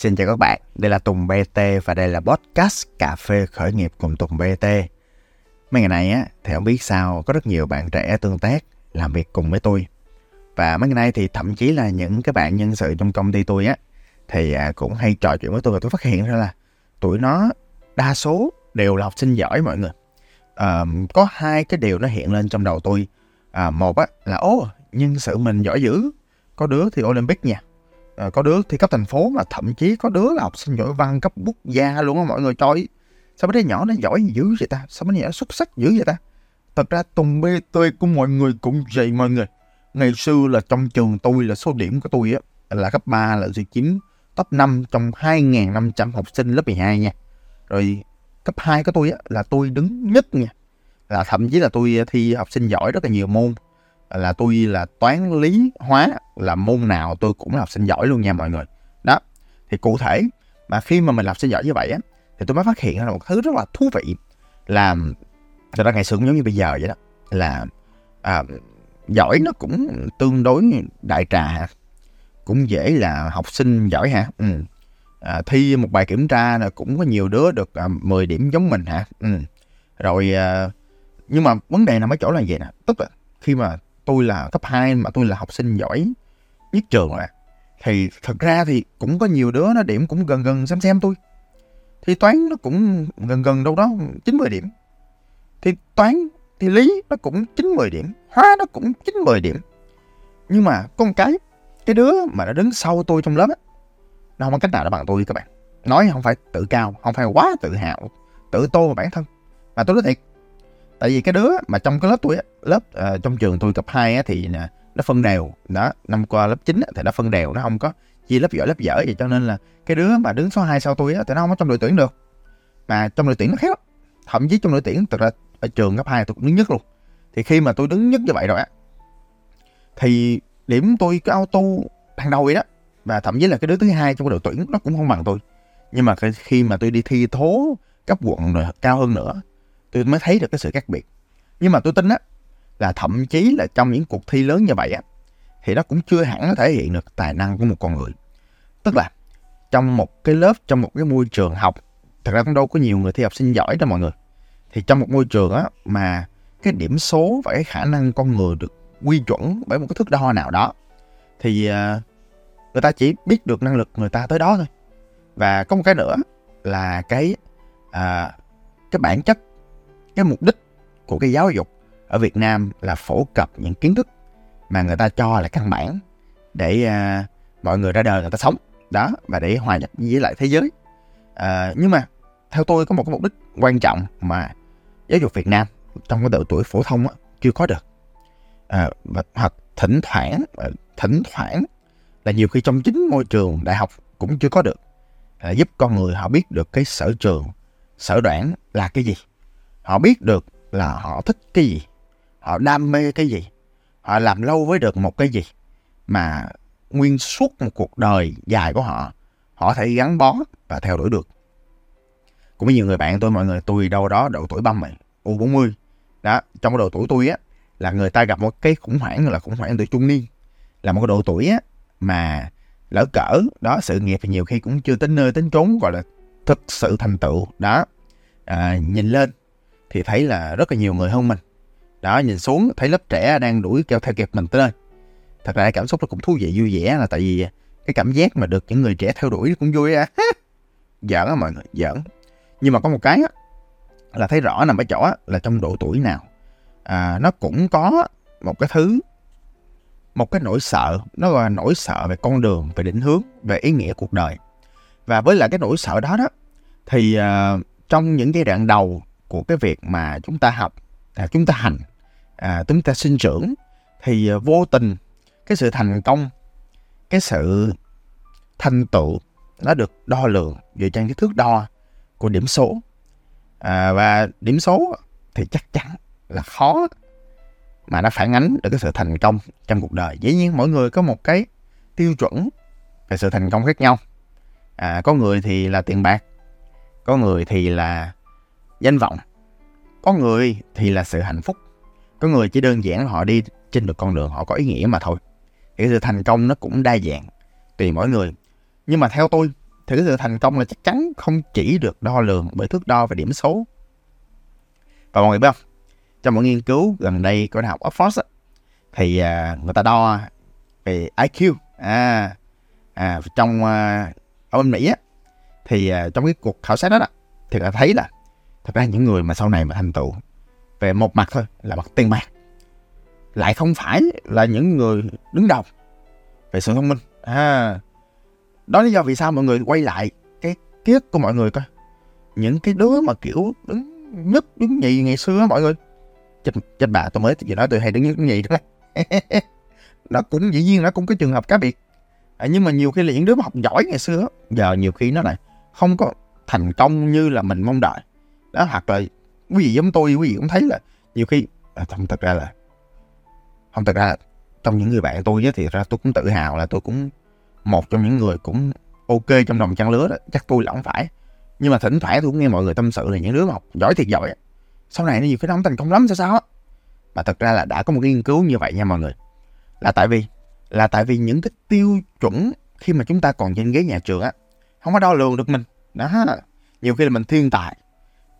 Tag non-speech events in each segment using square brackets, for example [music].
Xin chào các bạn, đây là Tùng BT và đây là podcast Cà phê khởi nghiệp cùng Tùng BT. Mấy ngày này á, thì không biết sao có rất nhiều bạn trẻ tương tác làm việc cùng với tôi. Và mấy ngày nay thì thậm chí là những cái bạn nhân sự trong công ty tôi á, thì à, cũng hay trò chuyện với tôi và tôi phát hiện ra là tụi nó đa số đều là học sinh giỏi mọi người. À, có hai cái điều nó hiện lên trong đầu tôi. À, một á, là ô nhân sự mình giỏi dữ, có đứa thì Olympic nha à, có đứa thi cấp thành phố mà thậm chí có đứa là học sinh giỏi văn cấp quốc gia luôn á mọi người. Coi sao mấy đứa nhỏ nó giỏi dữ vậy ta? Sao mấy đứa nhỏ xuất sắc dữ vậy ta? Thật ra tùng bê tươi của mọi người cũng vậy mọi người. Ngày xưa là trong trường tôi là số điểm của tôi á là cấp 3 là dự chín top 5 trong 2.500 học sinh lớp 12 nha. Rồi cấp 2 của tôi á là tôi đứng nhất nha. Là thậm chí là tôi thi học sinh giỏi rất là nhiều môn là tôi là toán lý hóa là môn nào tôi cũng là học sinh giỏi luôn nha mọi người đó thì cụ thể mà khi mà mình làm sinh giỏi như vậy á thì tôi mới phát hiện ra một thứ rất là thú vị là thật ra ngày xưa cũng giống như bây giờ vậy đó là à, giỏi nó cũng tương đối đại trà cũng dễ là học sinh giỏi hả ừ. à, thi một bài kiểm tra là cũng có nhiều đứa được à, 10 điểm giống mình hả ừ. rồi à, nhưng mà vấn đề nằm ở chỗ là vậy nè tức là khi mà tôi là cấp 2 mà tôi là học sinh giỏi nhất trường à thì thật ra thì cũng có nhiều đứa nó điểm cũng gần gần xem xem tôi. Thì toán nó cũng gần gần đâu đó 90 điểm. Thì toán, thì lý nó cũng 90 điểm, hóa nó cũng 90 điểm. Nhưng mà có một cái cái đứa mà nó đứng sau tôi trong lớp á, nó không có cách nào để bằng tôi các bạn. Nói không phải tự cao, không phải quá tự hào, tự tô vào bản thân. Mà tôi nói thiệt tại vì cái đứa mà trong cái lớp tôi á lớp uh, trong trường tôi cấp 2 á thì nè nó phân đều. Đó năm qua lớp 9 á, thì nó phân đều nó không có chia lớp giỏi lớp dở vậy cho nên là cái đứa mà đứng số 2 sau tôi á thì nó không có trong đội tuyển được. Mà trong đội tuyển nó khéo thậm chí trong đội tuyển thực ra ở trường cấp 2 tôi cũng đứng nhất luôn. Thì khi mà tôi đứng nhất như vậy rồi á thì điểm tôi cái auto hàng đầu vậy đó. Và thậm chí là cái đứa thứ hai trong cái đội tuyển nó cũng không bằng tôi. Nhưng mà khi mà tôi đi thi thố cấp quận rồi cao hơn nữa tôi mới thấy được cái sự khác biệt. Nhưng mà tôi tin á là thậm chí là trong những cuộc thi lớn như vậy á thì nó cũng chưa hẳn nó thể hiện được tài năng của một con người. Tức là trong một cái lớp trong một cái môi trường học thật ra cũng đâu có nhiều người thi học sinh giỏi đâu mọi người. Thì trong một môi trường á mà cái điểm số và cái khả năng con người được quy chuẩn bởi một cái thước đo nào đó thì à, người ta chỉ biết được năng lực người ta tới đó thôi. Và có một cái nữa là cái à, cái bản chất cái mục đích của cái giáo dục ở Việt Nam là phổ cập những kiến thức mà người ta cho là căn bản để à, mọi người ra đời người ta sống. Đó và để hòa nhập với lại thế giới. À, nhưng mà theo tôi có một cái mục đích quan trọng mà giáo dục Việt Nam trong cái độ tuổi phổ thông á, chưa có được. À, và hoặc thỉnh thoảng à, thỉnh thoảng là nhiều khi trong chính môi trường đại học cũng chưa có được à, giúp con người họ biết được cái sở trường sở đoản là cái gì họ biết được là họ thích cái gì. Họ đam mê cái gì. Họ làm lâu với được một cái gì. Mà nguyên suốt một cuộc đời dài của họ họ thể gắn bó và theo đuổi được. Cũng có nhiều người bạn tôi mọi người tôi đâu đó độ tuổi băm rồi u 40 đó trong cái độ tuổi tôi á là người ta gặp một cái khủng hoảng là khủng hoảng tuổi trung niên. Là một cái độ tuổi á mà lỡ cỡ đó sự nghiệp thì nhiều khi cũng chưa tính nơi tính chốn gọi là thực sự thành tựu. Đó à, nhìn lên thì thấy là rất là nhiều người hơn mình. Đó nhìn xuống thấy lớp trẻ đang đuổi theo theo kịp mình tới đây. Thật ra cảm xúc nó cũng thú vị vui vẻ là tại vì à, cái cảm giác mà được những người trẻ theo đuổi cũng vui á. [laughs] Giỡn á mọi người giỡn. Nhưng mà có một cái á, là thấy rõ nằm ở chỗ á, là trong độ tuổi nào. À, nó cũng có một cái thứ một cái nỗi sợ nó gọi là nỗi sợ về con đường về định hướng về ý nghĩa cuộc đời. Và với lại cái nỗi sợ đó đó thì uh, trong những giai đoạn đầu của cái việc mà chúng ta học à, chúng ta hành à, chúng ta sinh trưởng thì à, vô tình cái sự thành công cái sự thành tựu nó được đo lường dựa trên cái thước đo của điểm số. À, và điểm số thì chắc chắn là khó mà nó phản ánh được cái sự thành công trong cuộc đời. Dĩ nhiên mỗi người có một cái tiêu chuẩn về sự thành công khác nhau. À, có người thì là tiền bạc có người thì là danh vọng. Có người thì là sự hạnh phúc có người chỉ đơn giản họ đi trên được con đường họ có ý nghĩa mà thôi. Thì cái sự thành công nó cũng đa dạng tùy mỗi người. Nhưng mà theo tôi thì cái sự thành công là chắc chắn không chỉ được đo lường bởi thước đo và điểm số. Và mọi người biết không? Trong một nghiên cứu gần đây của đại học Oxford thì à, người ta đo về IQ à, à trong à, ở bên Mỹ á, thì à, trong cái cuộc khảo sát đó, đó thì người ta thấy là thật ra những người mà sau này mà thành tựu về một mặt thôi là mặt tiền bạc. Lại không phải là những người đứng đầu về sự thông minh. À đó lý do vì sao mọi người quay lại cái ký ức của mọi người coi. Những cái đứa mà kiểu đứng nhất đứng nhì ngày xưa mọi người. Chết chết bà tôi mới gì nói tôi hay đứng nhất đứng nhì đó. [laughs] Nó cũng dĩ nhiên nó cũng có trường hợp cá biệt. À, nhưng mà nhiều khi là những đứa mà học giỏi ngày xưa giờ nhiều khi nó lại không có thành công như là mình mong đợi đó hoặc là quý vị giống tôi quý vị cũng thấy là nhiều khi à, không thật ra là không thật ra là trong những người bạn tôi thì ra tôi cũng tự hào là tôi cũng một trong những người cũng ok trong đồng trang lứa đó. Chắc tôi là không phải. Nhưng mà thỉnh thoảng tôi cũng nghe mọi người tâm sự là những đứa mà học giỏi thiệt giỏi sau này nó nhiều khi nó không thành công lắm sao sao á? Mà thật ra là đã có một cái nghiên cứu như vậy nha mọi người. Là tại vì là tại vì những cái tiêu chuẩn khi mà chúng ta còn trên ghế nhà trường á không có đo lường được mình. Đó. Nhiều khi là mình thiên tài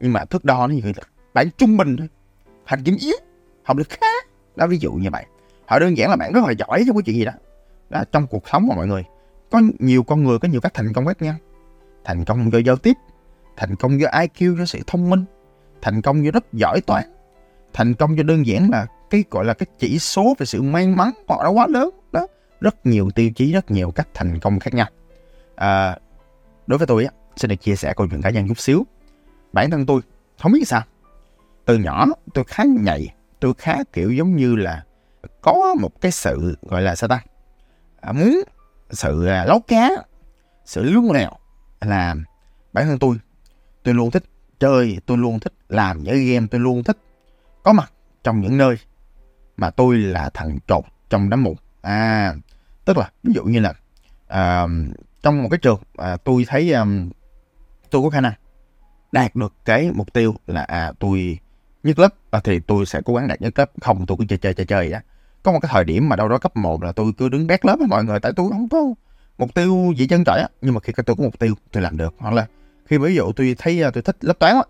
nhưng mà thước đo nó như là bạn trung bình thôi. Thành kiểm yếu học được khá. Đó ví dụ như vậy. Họ đơn giản là bạn rất là giỏi trong cái chuyện gì đó. Đó trong cuộc sống mà mọi người có nhiều con người có nhiều cách thành công khác nhau. Thành công do giao tiếp thành công do IQ do sự thông minh thành công do rất giỏi toán thành công do đơn giản là cái gọi là cái chỉ số về sự may mắn họ đã quá lớn. Đó rất nhiều tiêu chí rất nhiều cách thành công khác nhau. À, đối với tôi á xin được chia sẻ câu chuyện cá nhân chút xíu bản thân tôi không biết sao. Từ nhỏ tôi khá nhạy tôi khá kiểu giống như là có một cái sự gọi là sao ta? À, muốn sự à, lóc cá sự lung lèo là bản thân tôi tôi luôn thích chơi tôi luôn thích làm những game tôi luôn thích có mặt trong những nơi mà tôi là thằng trột trong đám mục à tức là ví dụ như là à, trong một cái trường à, tôi thấy um, tôi có khả năng đạt được cái mục tiêu là à tôi nhất lớp à, thì tôi sẽ cố gắng đạt nhất lớp không tôi cứ chơi chơi chơi chơi đó có một cái thời điểm mà đâu đó cấp 1 là tôi cứ đứng bét lớp với mọi người tại tôi không có mục tiêu gì chân trời á. Nhưng mà khi tôi có mục tiêu tôi làm được. Hoặc là khi ví dụ tôi thấy à, tôi thích lớp toán á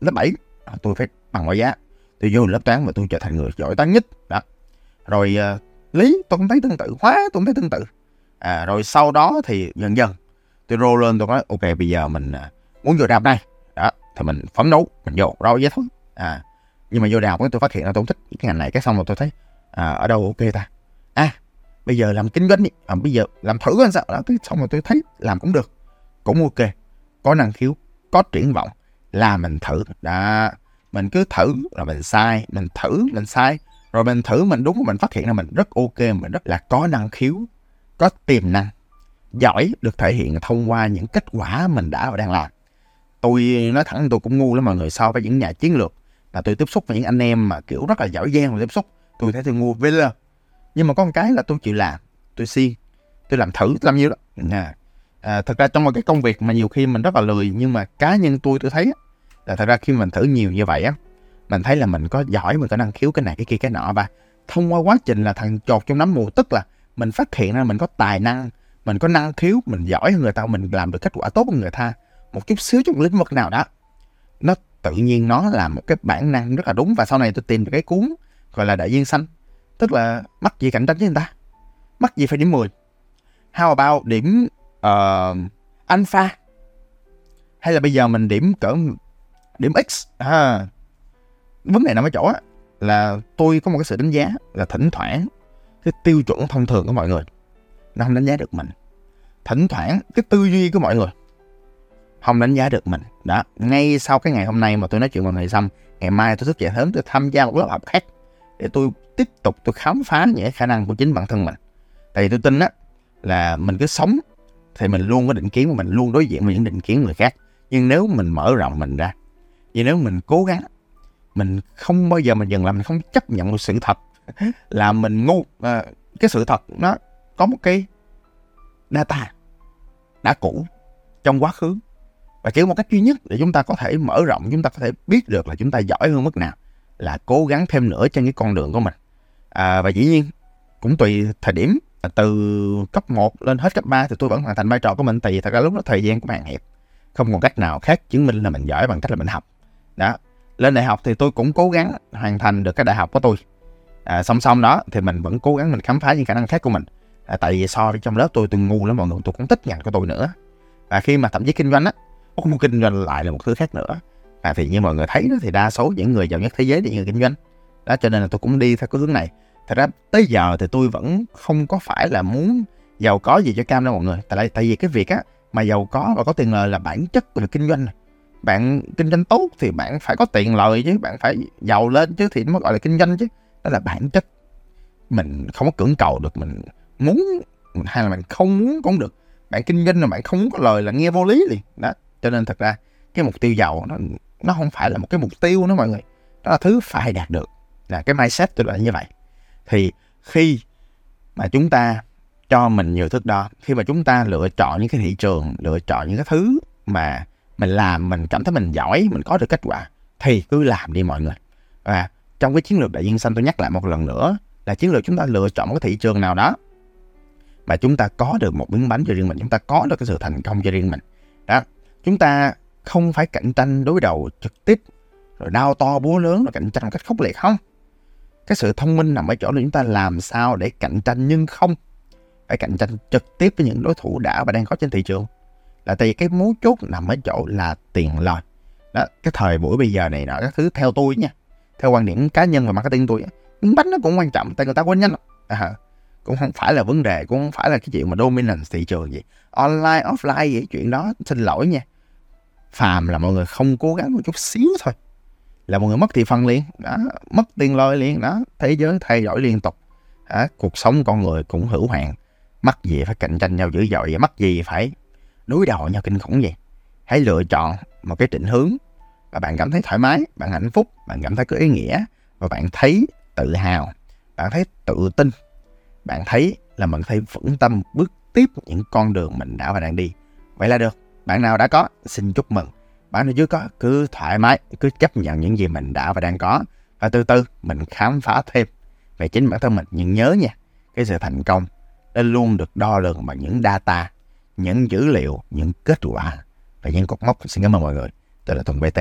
lớp 7 à, tôi phải bằng mọi giá. Tôi vô lớp toán và tôi trở thành người giỏi toán nhất. Đó. Rồi uh, lý tôi cũng thấy tương tự hóa tôi cũng thấy tương tự. À, rồi sau đó thì dần dần tôi rô lên tôi nói ok bây giờ mình uh, muốn vô đại học này thì mình phấn đấu mình vô rồi vậy thôi à nhưng mà vô đại học tôi phát hiện là tôi không thích cái ngành này. Cái xong rồi tôi thấy à, ở đâu ok ta? À bây giờ làm kinh doanh đi. À, bây giờ làm thử coi sao. Đó cái xong rồi tôi thấy làm cũng được cũng ok. Có năng khiếu có triển vọng. Là mình thử. Đó mình cứ thử là mình sai. Mình thử mình sai. Rồi mình thử mình đúng mình phát hiện là mình rất ok mình rất là có năng khiếu có tiềm năng giỏi được thể hiện thông qua những kết quả mình đã và đang làm tôi nói thẳng tôi cũng ngu lắm mọi người so với những nhà chiến lược? Là tôi tiếp xúc với những anh em mà kiểu rất là giỏi giang và tiếp xúc tôi thấy tôi ngu với lơ. Nhưng mà có một cái là tôi chịu làm tôi xiên tôi làm thử làm nhiêu đó. À, à, thật ra trong một cái công việc mà nhiều khi mình rất là lười nhưng mà cá nhân tôi tôi thấy là thật ra khi mình thử nhiều như vậy á mình thấy là mình có giỏi mình có năng khiếu cái này cái kia cái nọ và thông qua quá trình là thằng chột trong nắm mù tức là mình phát hiện ra mình có tài năng mình có năng khiếu mình giỏi hơn người ta mình làm được kết quả tốt hơn người ta một chút xíu trong lĩnh vực nào đó. Nó tự nhiên nó là một cái bản năng rất là đúng và sau này tôi tìm được cái cuốn gọi là đại viên xanh tức là mắc gì cạnh tranh với người ta. Mắc gì phải điểm 10 how about điểm uh, alpha. Hay là bây giờ mình điểm cỡ điểm x à, vấn đề nằm ở chỗ á là tôi có một cái sự đánh giá là thỉnh thoảng cái tiêu chuẩn thông thường của mọi người nó không đánh giá được mình. Thỉnh thoảng cái tư duy của mọi người không đánh giá được mình. Đó ngay sau cái ngày hôm nay mà tôi nói chuyện với người xong ngày mai tôi thức dậy sớm tôi tham gia một lớp học khác để tôi tiếp tục tôi khám phá những khả năng của chính bản thân mình. Tại vì tôi tin á là mình cứ sống thì mình luôn có định kiến của mình luôn đối diện với những định kiến người khác. Nhưng nếu mình mở rộng mình ra vì nếu mình cố gắng mình không bao giờ mình dừng lại mình không chấp nhận một sự thật [laughs] là mình ngu à, cái sự thật nó có một cái data đã cũ trong quá khứ và chỉ có một cách duy nhất để chúng ta có thể mở rộng chúng ta có thể biết được là chúng ta giỏi hơn mức nào là cố gắng thêm nữa trên cái con đường của mình. À, và dĩ nhiên cũng tùy thời điểm từ cấp 1 lên hết cấp 3 thì tôi vẫn hoàn thành vai trò của mình tại vì thật ra lúc đó thời gian của bạn hẹp. Không còn cách nào khác chứng minh là mình giỏi bằng cách là mình học. Đó lên đại học thì tôi cũng cố gắng hoàn thành được cái đại học của tôi. À, song song đó thì mình vẫn cố gắng mình khám phá những khả năng khác của mình. À, tại vì so với trong lớp tôi tôi ngu lắm mọi người tôi cũng thích ngành của tôi nữa. Và khi mà thậm chí kinh doanh á muốn kinh doanh lại là một thứ khác nữa. À, thì như mọi người thấy đó thì đa số những người giàu nhất thế giới thì những người kinh doanh. Đó cho nên là tôi cũng đi theo cái hướng này. Thật ra tới giờ thì tôi vẫn không có phải là muốn giàu có gì cho cam đâu mọi người. Tại tại vì cái việc á mà giàu có và có tiền lời là bản chất của việc kinh doanh bạn kinh doanh tốt thì bạn phải có tiền lời chứ bạn phải giàu lên chứ thì nó mới gọi là kinh doanh chứ. Đó là bản chất. Mình không có cưỡng cầu được mình muốn hay là mình không muốn cũng được. Bạn kinh doanh là bạn không muốn có lời là nghe vô lý liền. Đó cho nên thật ra, cái mục tiêu giàu nó nó không phải là một cái mục tiêu đó mọi người. Đó là thứ phải đạt được, là cái mindset tôi là như vậy. Thì khi mà chúng ta cho mình nhiều thước đo, khi mà chúng ta lựa chọn những cái thị trường, lựa chọn những cái thứ mà mình làm, mình cảm thấy mình giỏi, mình có được kết quả, thì cứ làm đi mọi người. Và trong cái chiến lược đại dương xanh, tôi nhắc lại một lần nữa là chiến lược chúng ta lựa chọn một cái thị trường nào đó mà chúng ta có được một miếng bánh cho riêng mình, chúng ta có được cái sự thành công cho riêng mình chúng ta không phải cạnh tranh đối đầu trực tiếp rồi đau to búa lớn rồi cạnh tranh một cách khốc liệt không? Cái sự thông minh nằm ở chỗ là chúng ta làm sao để cạnh tranh nhưng không phải cạnh tranh trực tiếp với những đối thủ đã và đang có trên thị trường. Là tại vì cái mấu chốt nằm ở chỗ là tiền lời. Đó cái thời buổi bây giờ này nọ các thứ theo tôi nha. Theo quan điểm cá nhân và marketing tôi miếng bánh nó cũng quan trọng tại người ta quên nhanh à, cũng không phải là vấn đề cũng không phải là cái chuyện mà dominance thị trường gì. Online offline gì chuyện đó xin lỗi nha phàm là mọi người không cố gắng một chút xíu thôi. Là mọi người mất thị phần liền đó, mất tiền lời liền đó thế giới thay đổi liên tục. Đó, cuộc sống con người cũng hữu hạn. Mắc gì phải cạnh tranh nhau dữ dội mắc gì phải đối đầu nhau kinh khủng vậy? Hãy lựa chọn một cái định hướng và bạn cảm thấy thoải mái bạn hạnh phúc bạn cảm thấy có ý nghĩa và bạn thấy tự hào bạn thấy tự tin. Bạn thấy là mình thấy vững tâm bước tiếp những con đường mình đã và đang đi. Vậy là được bạn nào đã có, xin chúc mừng. Bạn nào chưa có, cứ thoải mái, cứ chấp nhận những gì mình đã và đang có. Và từ từ, mình khám phá thêm về chính bản thân mình. Nhưng nhớ nha, cái sự thành công nó luôn được đo lường bằng những data, những dữ liệu, những kết quả và những cột mốc. Xin cảm ơn mọi người. Tôi là thùng BT